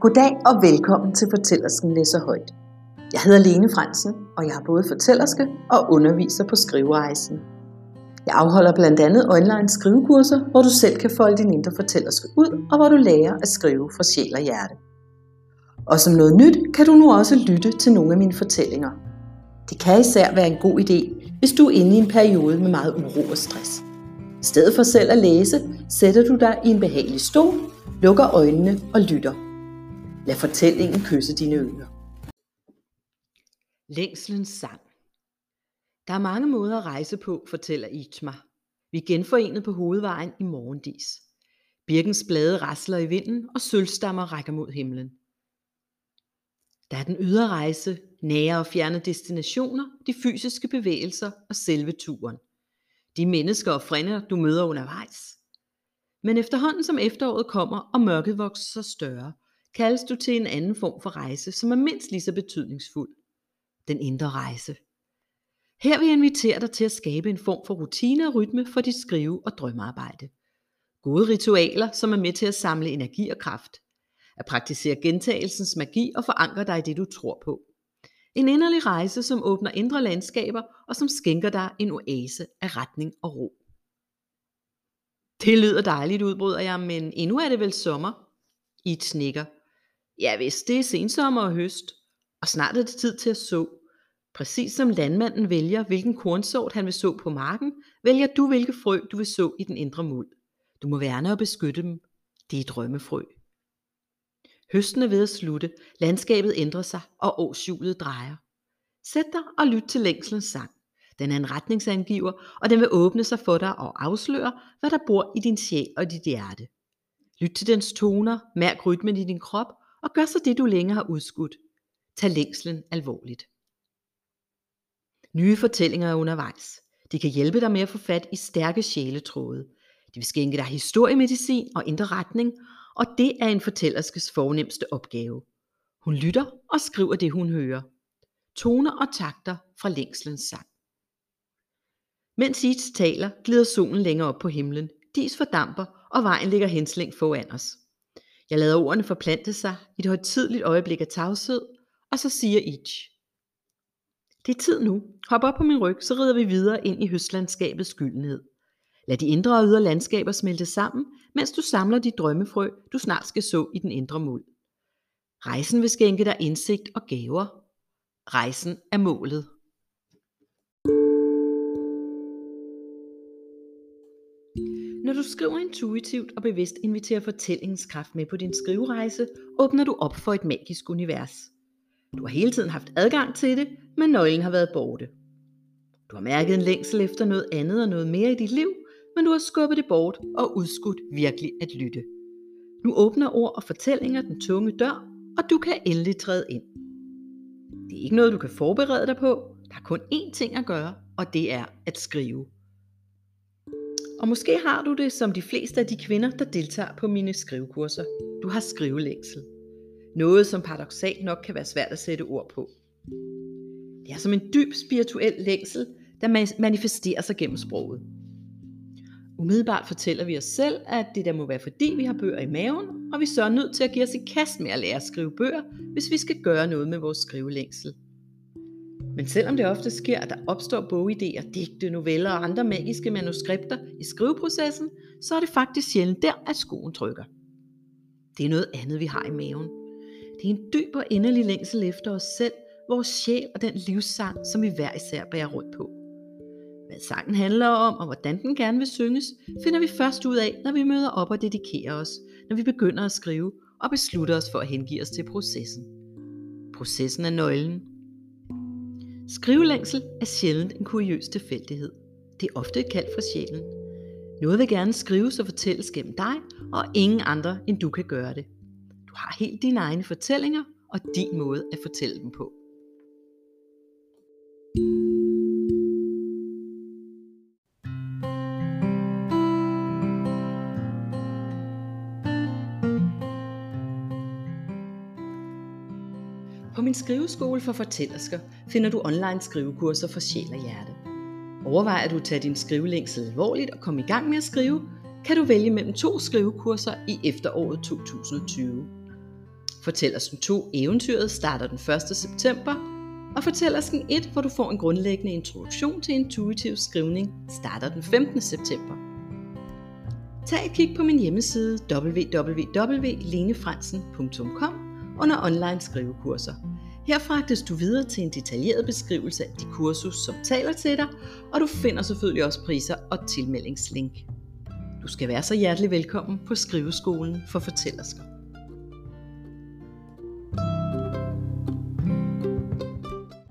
Goddag og velkommen til Fortællersken læser højt. Jeg hedder Lene Fransen, og jeg er både fortællerske og underviser på Skriverejsen. Jeg afholder blandt andet online skrivekurser, hvor du selv kan folde din indre fortællerske ud, og hvor du lærer at skrive fra sjæl og hjerte. Og som noget nyt kan du nu også lytte til nogle af mine fortællinger. Det kan især være en god idé, hvis du er inde i en periode med meget uro og stress. I stedet for selv at læse, sætter du dig i en behagelig stol, lukker øjnene og lytter. Lad fortællingen kysse dine ører. Længslens sang Der er mange måder at rejse på, fortæller Itma. Vi er genforenet på hovedvejen i morgendis. Birkens blade rasler i vinden, og sølvstammer rækker mod himlen. Der er den ydre rejse, nære og fjerne destinationer, de fysiske bevægelser og selve turen. De mennesker og frænder, du møder undervejs. Men efterhånden som efteråret kommer, og mørket vokser sig større, kaldes du til en anden form for rejse, som er mindst lige så betydningsfuld. Den indre rejse. Her vil jeg invitere dig til at skabe en form for rutine og rytme for dit skrive- og drømmearbejde. Gode ritualer, som er med til at samle energi og kraft. At praktisere gentagelsens magi og forankre dig i det, du tror på. En inderlig rejse, som åbner indre landskaber og som skænker dig en oase af retning og ro. Det lyder dejligt, udbryder jeg, men endnu er det vel sommer? I et snikker. Ja, hvis det er sensommer og høst, og snart er det tid til at så. Præcis som landmanden vælger, hvilken kornsort han vil så på marken, vælger du, hvilke frø du vil så i den indre muld. Du må værne og beskytte dem. Det er drømmefrø. Høsten er ved at slutte, landskabet ændrer sig, og årshjulet drejer. Sæt dig og lyt til længslens sang. Den er en retningsangiver, og den vil åbne sig for dig og afsløre, hvad der bor i din sjæl og dit hjerte. Lyt til dens toner, mærk rytmen i din krop, og gør så det, du længe har udskudt. Tag længslen alvorligt. Nye fortællinger er undervejs. De kan hjælpe dig med at få fat i stærke sjæletråde. De vil skænke dig historiemedicin og indre retning, og det er en fortællerskes fornemmeste opgave. Hun lytter og skriver det, hun hører. Toner og takter fra længslens sang. Mens Each taler, glider solen længere op på himlen. Dis fordamper, og vejen ligger henslængt foran os. Jeg lader ordene forplante sig i et højtidligt øjeblik af tavshed, og så siger Itch. Det er tid nu. Hop op på min ryg, så rider vi videre ind i høstlandskabets skyldenhed. Lad de indre og ydre landskaber smelte sammen, mens du samler de drømmefrø, du snart skal så i den indre muld. Rejsen vil skænke dig indsigt og gaver. Rejsen er målet. Når du skriver intuitivt og bevidst inviterer fortællingens kraft med på din skriverejse, åbner du op for et magisk univers. Du har hele tiden haft adgang til det, men nøglen har været borte. Du har mærket en længsel efter noget andet og noget mere i dit liv, men du har skubbet det bort og udskudt virkelig at lytte. Nu åbner ord og fortællinger den tunge dør, og du kan endelig træde ind. Det er ikke noget, du kan forberede dig på. Der er kun én ting at gøre, og det er at skrive. Og måske har du det som de fleste af de kvinder, der deltager på mine skrivekurser. Du har skrivelængsel. Noget, som paradoxalt nok kan være svært at sætte ord på. Det er som en dyb spirituel længsel, der manifesterer sig gennem sproget. Umiddelbart fortæller vi os selv, at det der må være fordi vi har bøger i maven, og vi så er nødt til at give os i kast med at lære at skrive bøger, hvis vi skal gøre noget med vores skrivelængsel. Men selvom det ofte sker, at der opstår bogidéer, digte, noveller og andre magiske manuskripter i skriveprocessen, så er det faktisk sjældent der, at skoen trykker. Det er noget andet, vi har i maven. Det er en dyb og endelig længsel efter os selv, vores sjæl og den livssang, som vi hver især bærer rundt på. Hvad sangen handler om, og hvordan den gerne vil synges, finder vi først ud af, når vi møder op og dedikerer os, når vi begynder at skrive og beslutter os for at hengive os til processen. Processen er nøglen, Skrivelængsel er sjældent en kuriøs tilfældighed. Det er ofte et kald fra sjælen. Noget vil gerne skrives og fortælles gennem dig, og ingen andre end du kan gøre det. Du har helt dine egne fortællinger og din måde at fortælle dem på. På min skriveskole for fortællersker finder du online skrivekurser for sjæl og hjerte. Overvejer du at tage din skrivelængsel alvorligt og komme i gang med at skrive, kan du vælge mellem to skrivekurser i efteråret 2020. Fortællersken 2 Eventyret starter den 1. september, og Fortællersken 1, hvor du får en grundlæggende introduktion til intuitiv skrivning, starter den 15. september. Tag et kig på min hjemmeside www.lenefransen.com under online skrivekurser. Her fragtes du videre til en detaljeret beskrivelse af de kursus, som taler til dig, og du finder selvfølgelig også priser og tilmeldingslink. Du skal være så hjertelig velkommen på Skriveskolen for Fortællersker.